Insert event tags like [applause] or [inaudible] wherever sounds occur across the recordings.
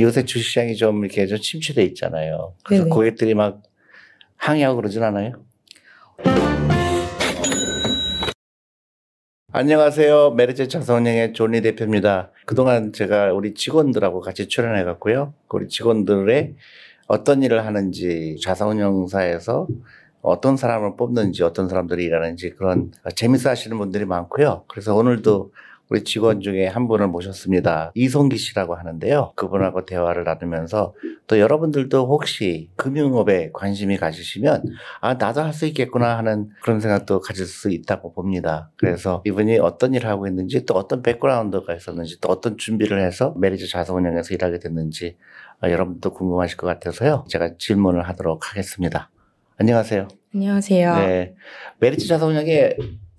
요새 주식시장이 좀 이렇게 좀 침체돼 있잖아요. 그래서 네네. 고객들이 막 항의하고 그러진 않아요? 안녕하세요. 메르제 자산운용의 존리 대표입니다. 그동안 제가 우리 직원들하고 같이 출연해 갔고요. 우리 직원들의 어떤 일을 하는지 자산운용사에서 어떤 사람을 뽑는지 어떤 사람들이 일하는지 그런 재밌어 하시는 분들이 많고요. 그래서 오늘도 우리 직원 중에 한 분을 모셨습니다. 이송기 씨라고 하는데요. 그분하고 대화를 나누면서 또 여러분들도 혹시 금융업에 관심이 가지시면 아, 나도 할 수 있겠구나 하는 그런 생각도 가질 수 있다고 봅니다. 그래서 이분이 어떤 일을 하고 있는지 또 어떤 백그라운드가 있었는지 또 어떤 준비를 해서 메리츠 자산운용에서 일하게 됐는지 아, 여러분도 궁금하실 것 같아서요. 제가 질문을 하도록 하겠습니다. 안녕하세요. 안녕하세요. 네. 메리츠 자산운용에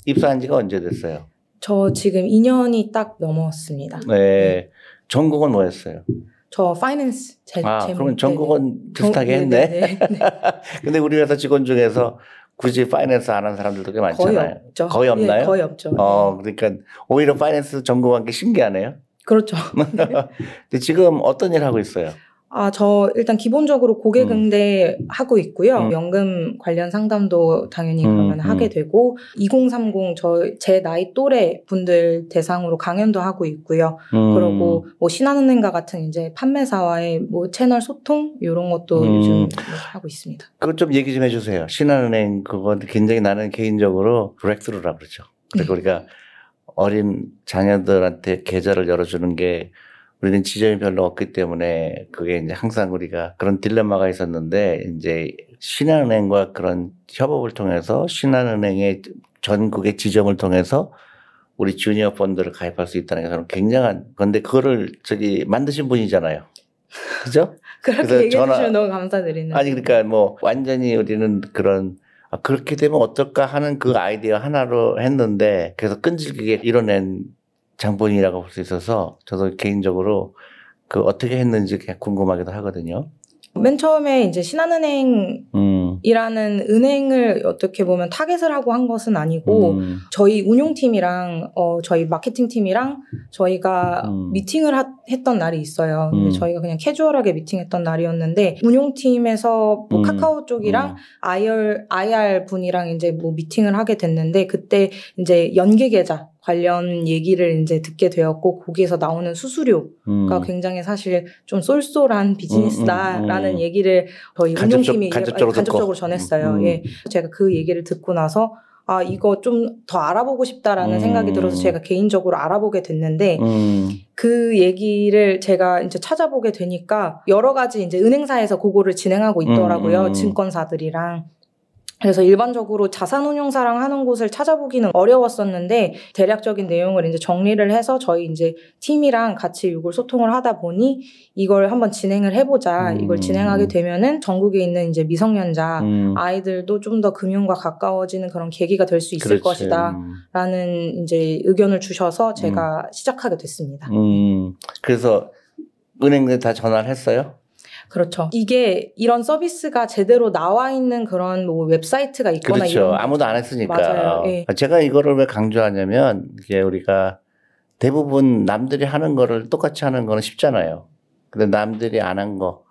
입사한 지가 언제 됐어요? 저 지금 2년이 딱 넘었습니다. 네. 전공은 뭐였어요? 저 finance 제 아, 그러면 네네. 전공은 비슷하게 전- 했네. 네네 네. 네. [laughs] 근데 우리 회사 직원 중에서 굳이 finance 안 하는 사람들도 꽤 거의 많잖아요. 없죠. 거의 없나요? 예, 거의 없죠. 어, 그러니까 오히려 finance 전공한 게 신기하네요. 그렇죠. [laughs] 근데 지금 어떤 일 하고 있어요? 아, 저 일단 기본적으로 고객 음. 응대 하고 있고요. 음. 연금 관련 상담도 당연히 음, 그러면 음. 하게 되고 2030 저 제 나이 또래 분들 대상으로 강연도 하고 있고요. 음, 그리고 뭐 신한은행과 같은 이제 판매사와의 뭐 채널 소통 이런 것도 음. 요즘 뭐 하고 있습니다. 그것 좀 얘기 좀 해주세요. 신한은행 그건 굉장히 나는 개인적으로 브렉스루라 그러죠. 그리고 네. 우리가 어린 자녀들한테 계좌를 열어주는 게 우리는 지점이 별로 없기 때문에 그게 이제 항상 우리가 그런 딜레마가 있었는데 이제 신한은행과 그런 협업을 통해서 신한은행의 전국의 지점을 통해서 우리 주니어 펀드를 가입할 수 있다는 게 저는 굉장한 건데 그거를 저기 만드신 분이잖아요. 그죠? [laughs] 그렇게 얘기해 전화- 주시면 너무 감사드리는. 아니 그러니까 뭐 완전히 우리는 그런 아, 그렇게 되면 어떨까 하는 그 아이디어 하나로 했는데 그래서 끈질기게 이뤄낸 장본인이라고 볼 수 있어서 저도 개인적으로 그 어떻게 했는지 궁금하기도 하거든요. 맨 처음에 이제 신한은행 음. 이라는 은행을 어떻게 보면 target을 하고 한 것은 아니고 음. 저희 운용팀이랑 어 저희 마케팅 팀이랑 저희가 음. 미팅을 하- 했던 날이 있어요. 근데 음. 저희가 그냥 캐주얼하게 미팅했던 날이었는데 운용팀에서 뭐 음. 카카오 쪽이랑 IR IR 분이랑 이제 뭐 미팅을 하게 됐는데 그때 이제 연계 계좌 관련 얘기를 이제 듣게 되었고 거기에서 나오는 수수료 음. 가 굉장히 사실 좀 쏠쏠한 비즈니스다라는 음, 음. 얘기를 저희 운용팀이 이제 간접적으로 간접적으로 듣고. 전했어요. 음, 음. 예, 제가 그 얘기를 듣고 나서 아 이거 좀 더 알아보고 싶다라는 음. 생각이 들어서 제가 개인적으로 알아보게 됐는데 음. 그 얘기를 제가 이제 찾아보게 되니까 여러 가지 이제 은행사에서 그거를 진행하고 있더라고요. 음, 음. 증권사들이랑. 그래서 일반적으로 자산운용사랑 하는 곳을 찾아보기는 어려웠었는데 대략적인 내용을 이제 정리를 해서 저희 이제 팀이랑 같이 이걸 소통을 하다 보니 이걸 한번 진행을 해보자. 음. 이걸 진행하게 되면은 전국에 있는 이제 미성년자 음. 아이들도 좀 더 금융과 가까워지는 그런 계기가 될 수 있을 그렇지. 것이다. 음. 라는 이제 의견을 주셔서 제가 시작하게 됐습니다. 음. 그래서 은행에 다 전화를 했어요? 그렇죠. 이게 이런 서비스가 제대로 나와 있는 그런 뭐 웹사이트가 있거나 그렇죠. 이런 아무도 안 했으니까. 맞아요. 예. 제가 이거를 왜 강조하냐면 이게 우리가 대부분 남들이 하는 거를 똑같이 하는 거는 쉽잖아요. 근데 남들이 안 한 거,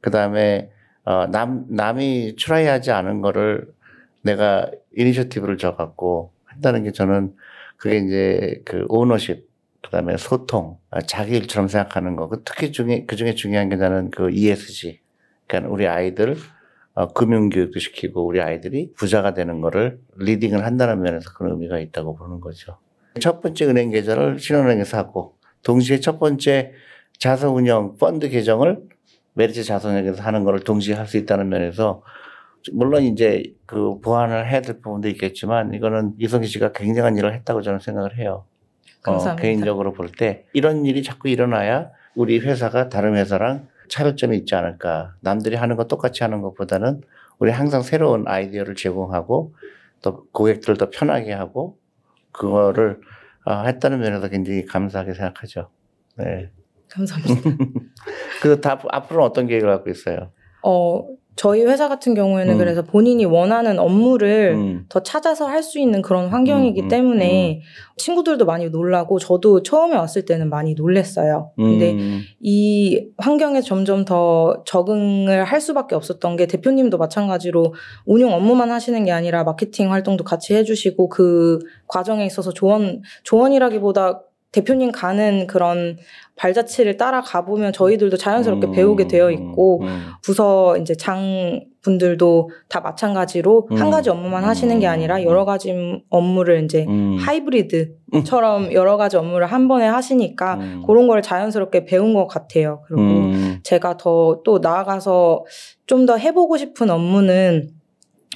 그 다음에 어, 남 남이 try하지 않은 거를 내가 initiative를 져갖고 한다는 게 저는 그게 이제 그 오너십, 그 다음에 소통, 아, 자기 일처럼 생각하는 거. 그 특히 중에 그 중에 중요한 게 나는 그 ESG. 그러니까 우리 아이들 어, 금융 교육도 시키고 우리 아이들이 부자가 되는 거를 리딩을 한다는 면에서 그런 의미가 있다고 보는 거죠. 첫 번째 은행 계좌를 신한은행에서 하고 동시에 첫 번째 자산운용 펀드 계정을 메리츠 자산운용에서 하는 거를 동시에 할 수 있다는 면에서 물론 이제 그 보완을 해야 될 부분도 있겠지만 이거는 이성기 씨가 굉장한 일을 했다고 저는 생각을 해요. 어, 감사합니다. 개인적으로 볼 때 이런 일이 자꾸 일어나야 우리 회사가 다른 회사랑 차별점이 있지 않을까. 남들이 하는 거 똑같이 하는 것보다는 우리 항상 새로운 아이디어를 제공하고 또 고객들도 편하게 하고 그거를 어, 했다는 면에서 굉장히 감사하게 생각하죠. 네. 감사합니다. [laughs] 그래서 다, 앞으로는 어떤 계획을 갖고 있어요? 어, 저희 회사 같은 경우에는 음. 그래서 본인이 원하는 업무를 음. 더 찾아서 할 수 있는 그런 환경이기 음, 음, 때문에 친구들도 많이 놀라고 저도 처음에 왔을 때는 많이 놀랬어요. 근데 음. 이 환경에 점점 더 적응을 할 수밖에 없었던 게 대표님도 마찬가지로 운영 업무만 하시는 게 아니라 마케팅 활동도 같이 해주시고 그 과정에 있어서 조언 조언이라기보다 대표님 가는 그런 발자취를 따라가 보면 저희들도 자연스럽게 음, 배우게 되어 있고 음, 음. 부서 이제 장 분들도 다 마찬가지로 음. 한 가지 업무만 하시는 게 아니라 여러 가지 업무를 이제 음. 하이브리드처럼 여러 가지 업무를 한 번에 하시니까 음. 그런 걸 자연스럽게 배운 것 같아요. 그리고 음. 제가 더 또 나아가서 좀 더 해보고 싶은 업무는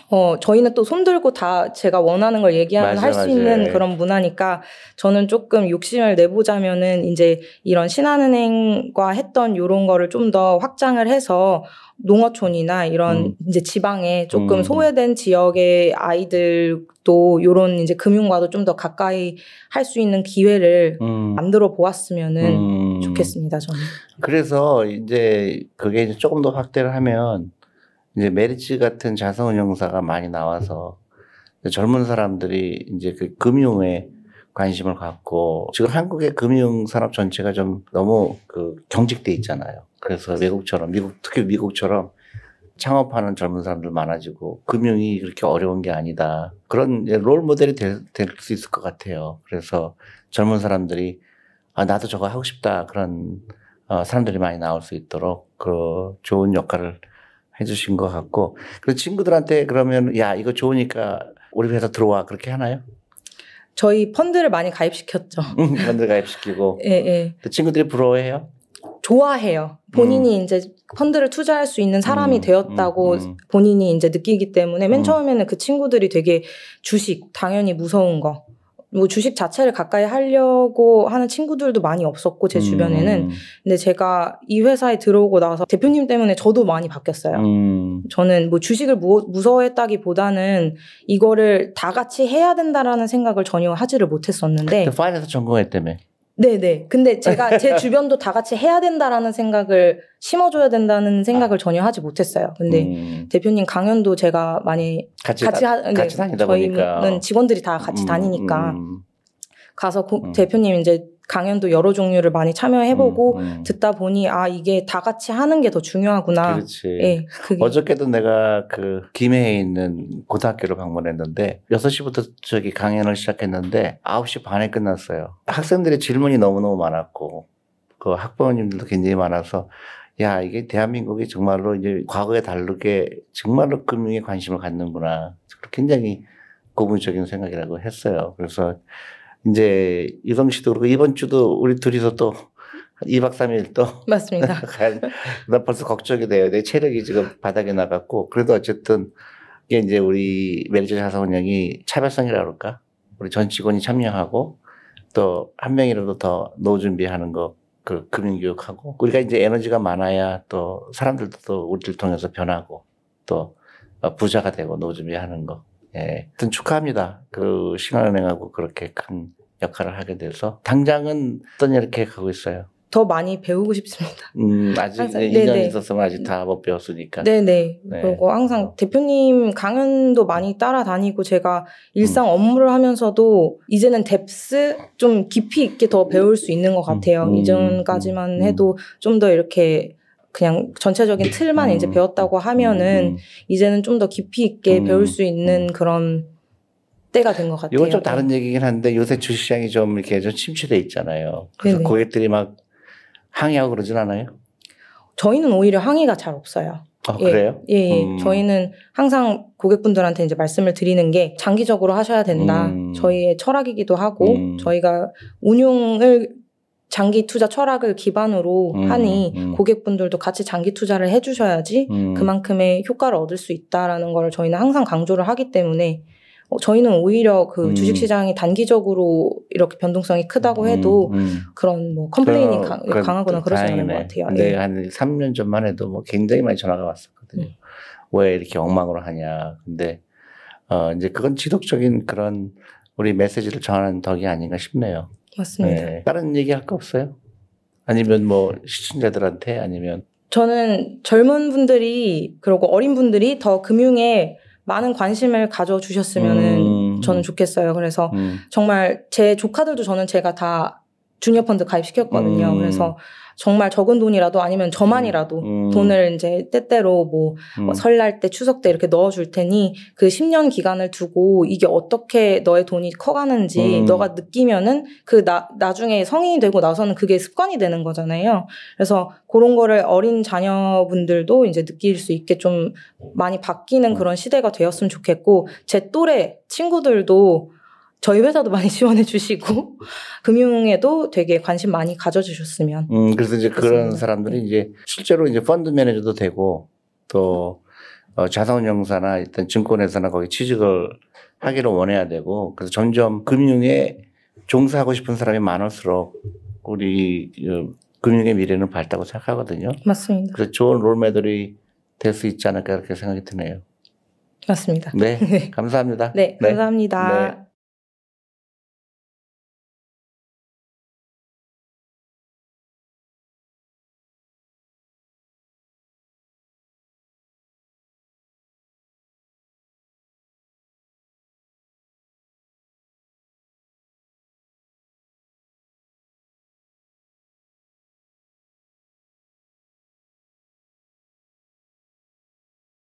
어 저희는 또 손들고 다 제가 원하는 걸 얘기하면 할 수. 있는 그런 문화니까 저는 조금 욕심을 내보자면은 이제 이런 신한은행과 했던 요런 거를 좀 더 확장을 해서 농어촌이나 이런 음. 이제 지방에 조금 음. 소외된 지역의 아이들도 요런 이제 금융과도 좀 더 가까이 할 수 있는 기회를 음. 만들어 보았으면은 음. 좋겠습니다 저는. 그래서 이제 그게 이제 조금 더 확대를 하면 이제 메리츠 같은 자산운용사가 많이 나와서 젊은 사람들이 이제 그 금융에 관심을 갖고 지금 한국의 금융 산업 전체가 좀 너무 그 경직돼 있잖아요. 그래서 외국처럼 미국 특히 미국처럼 창업하는 젊은 사람들 많아지고 금융이 그렇게 어려운 게 아니다. 그런 롤 모델이 될 수 있을 것 같아요. 그래서 젊은 사람들이 아 나도 저거 하고 싶다 그런 어, 사람들이 많이 나올 수 있도록 그 좋은 역할을 해주신 것 같고 그리고 친구들한테 그러면 야 이거 좋으니까 우리 회사 들어와 그렇게 하나요? 저희 펀드를 많이 가입시켰죠. [laughs] 펀드 가입시키고 예, 예. 또 친구들이 부러워해요? 좋아해요. 본인이 이제 펀드를 투자할 수 있는 사람이 음, 되었다고 음, 음. 본인이 이제 느끼기 때문에 맨 음. 처음에는 그 친구들이 되게 주식, 당연히 무서운 거. 뭐 주식 자체를 가까이 하려고 하는 친구들도 많이 없었고 제 주변에는 음, 근데 제가 이 회사에 들어오고 나서 대표님 때문에 저도 많이 바뀌었어요. 음, 저는 뭐 주식을 무, 무서워했다기보다는 이거를 다 같이 해야 된다라는 생각을 전혀 하지를 못했었는데 그 파이낸스 전공했다며. 네네. 근데 제가 [laughs] 제 주변도 다 같이 해야 된다라는 생각을 심어줘야 된다는 생각을 전혀 하지 못했어요. 근데 음, 같이 강연도 제가 많이 같이 같이 다, 하, 네, 같이 다니다 보니까 저희는 직원들이 다 같이 음, 다니니까 음, 가서 고- 음. 대표님 이제 강연도 여러 종류를 많이 참여해보고 음, 음. 듣다 보니 아 이게 다 같이 하는 게 더 중요하구나. 그렇지. 예, 그게 어저께도 내가 그 김해에 있는 고등학교를 방문했는데 6시부터 저기 강연을 시작했는데 9시 반에 끝났어요. 학생들의 질문이 너무너무 많았고 그 학부모님들도 굉장히 많아서 야, 이게 대한민국이 정말로 이제 과거에 다르게 정말로 금융에 관심을 갖는구나. 굉장히 고무적인 생각이라고 했어요. 그래서 이제 유성 씨도 그렇고 이번 주도 우리 둘이서 또 2박 3일 또 맞습니다. [laughs] 간- 나 벌써 걱정이 돼요. 내 체력이 지금 바닥에 나갔고 그래도 어쨌든 이게 이제 우리 메리츠 자산운영이 차별성이라 그럴까? 우리 전 직원이 참여하고 또 한 명이라도 더 노후 준비하는 거 그 금융교육하고 우리가 이제 에너지가 많아야 또 사람들도 또 우리를 통해서 변하고 또 어, 부자가 되고 노후 준비하는 거. 예. 하여튼 축하합니다. 그 신한은행하고 그렇게 큰 역할을 하게 돼서 당장은 어떤 일을 계획하고 있어요. 더 많이 배우고 싶습니다. 음, 아직 항상- 이제 2년 네네. 있었으면 아직 다 못 배웠으니까. 네네. 네. 그리고 항상 대표님 강연도 많이 따라다니고 제가 일상 업무를 하면서도 이제는 뎁스 좀 깊이 있게 더 배울 수 있는 것 같아요. 음, 이전까지만 음, 해도 좀 더 이렇게 그냥 전체적인 틀만 이제 음, 배웠다고 하면은 음, 이제는 좀 더 깊이 있게 음, 배울 수 있는 그런 때가 된 것 같아요. 이건 좀 다른 얘기긴 한데 요새 주식시장이 좀 이렇게 좀 침체돼 있잖아요. 그래서 네네. 고객들이 막 항의하고 그러진 않아요? 저희는 오히려 항의가 잘 없어요. 아, 예, 그래요? 예, 예. 음. 저희는 항상 고객분들한테 이제 말씀을 드리는 게 장기적으로 하셔야 된다. 음. 저희의 철학이기도 하고 음. 저희가 운용을 장기 투자 철학을 기반으로 음, 하니 음. 고객분들도 같이 장기 투자를 해주셔야지 음. 그만큼의 효과를 얻을 수 있다라는 걸 저희는 항상 강조를 하기 때문에 어, 저희는 오히려 그 음. 주식시장이 단기적으로 이렇게 변동성이 크다고 해도 음, 음. 그런 뭐 complain이 그, 강, 그, 강하거나 그러지 않은 것. 같아요. 예. 한 3년 전만 해도 뭐 굉장히 많이 전화가 왔었거든요. 음. 왜 이렇게 엉망으로 하냐. 근데 어 이제 그건 지속적인 그런 우리 메시지를 전하는 덕이 아닌가 싶네요. 맞습니다. 네. 다른 얘기 할 거 없어요? 아니면 뭐 시청자들한테 아니면 저는 젊은 분들이 그리고 어린 분들이 더 금융에 많은 관심을 가져주셨으면 음. 저는 좋겠어요. 그래서 음. 정말 제 조카들도 저는 제가 다 주니어 펀드 가입시켰거든요. 음. 그래서 정말 적은 돈이라도 아니면 저만이라도 음. 돈을 이제 때때로 뭐 음. 뭐 설날 때 추석 때 이렇게 넣어줄 테니 그 10년 기간을 두고 이게 어떻게 너의 돈이 커가는지 음. 너가 느끼면은 그 나, 나중에 성인이 되고 나서는 그게 습관이 되는 거잖아요. 그래서 그런 거를 어린 자녀분들도 이제 느낄 수 있게 좀 많이 바뀌는 음. 그런 시대가 되었으면 좋겠고 제 또래 친구들도 저희 회사도 많이 [laughs] 지원해 주시고 [laughs] 금융에도 되게 관심 많이 가져 주셨으면 음, 그래서 이제 그런 그렇습니다. 사람들이 이제 실제로 이제 펀드 매니저도 되고 또 어, 자산운용사나 일단 증권회사나 거기 취직을 하기를 원해야 되고 그래서 점점 금융에 종사하고 싶은 사람이 많을수록 우리 어, 금융의 미래는 밝다고 생각하거든요. 맞습니다. 그래서 좋은 롤모델이 될 수 있지 않을까 그렇게 생각이 드네요. 맞습니다. 네, 감사합니다. [laughs] 네, 감사합니다. 네.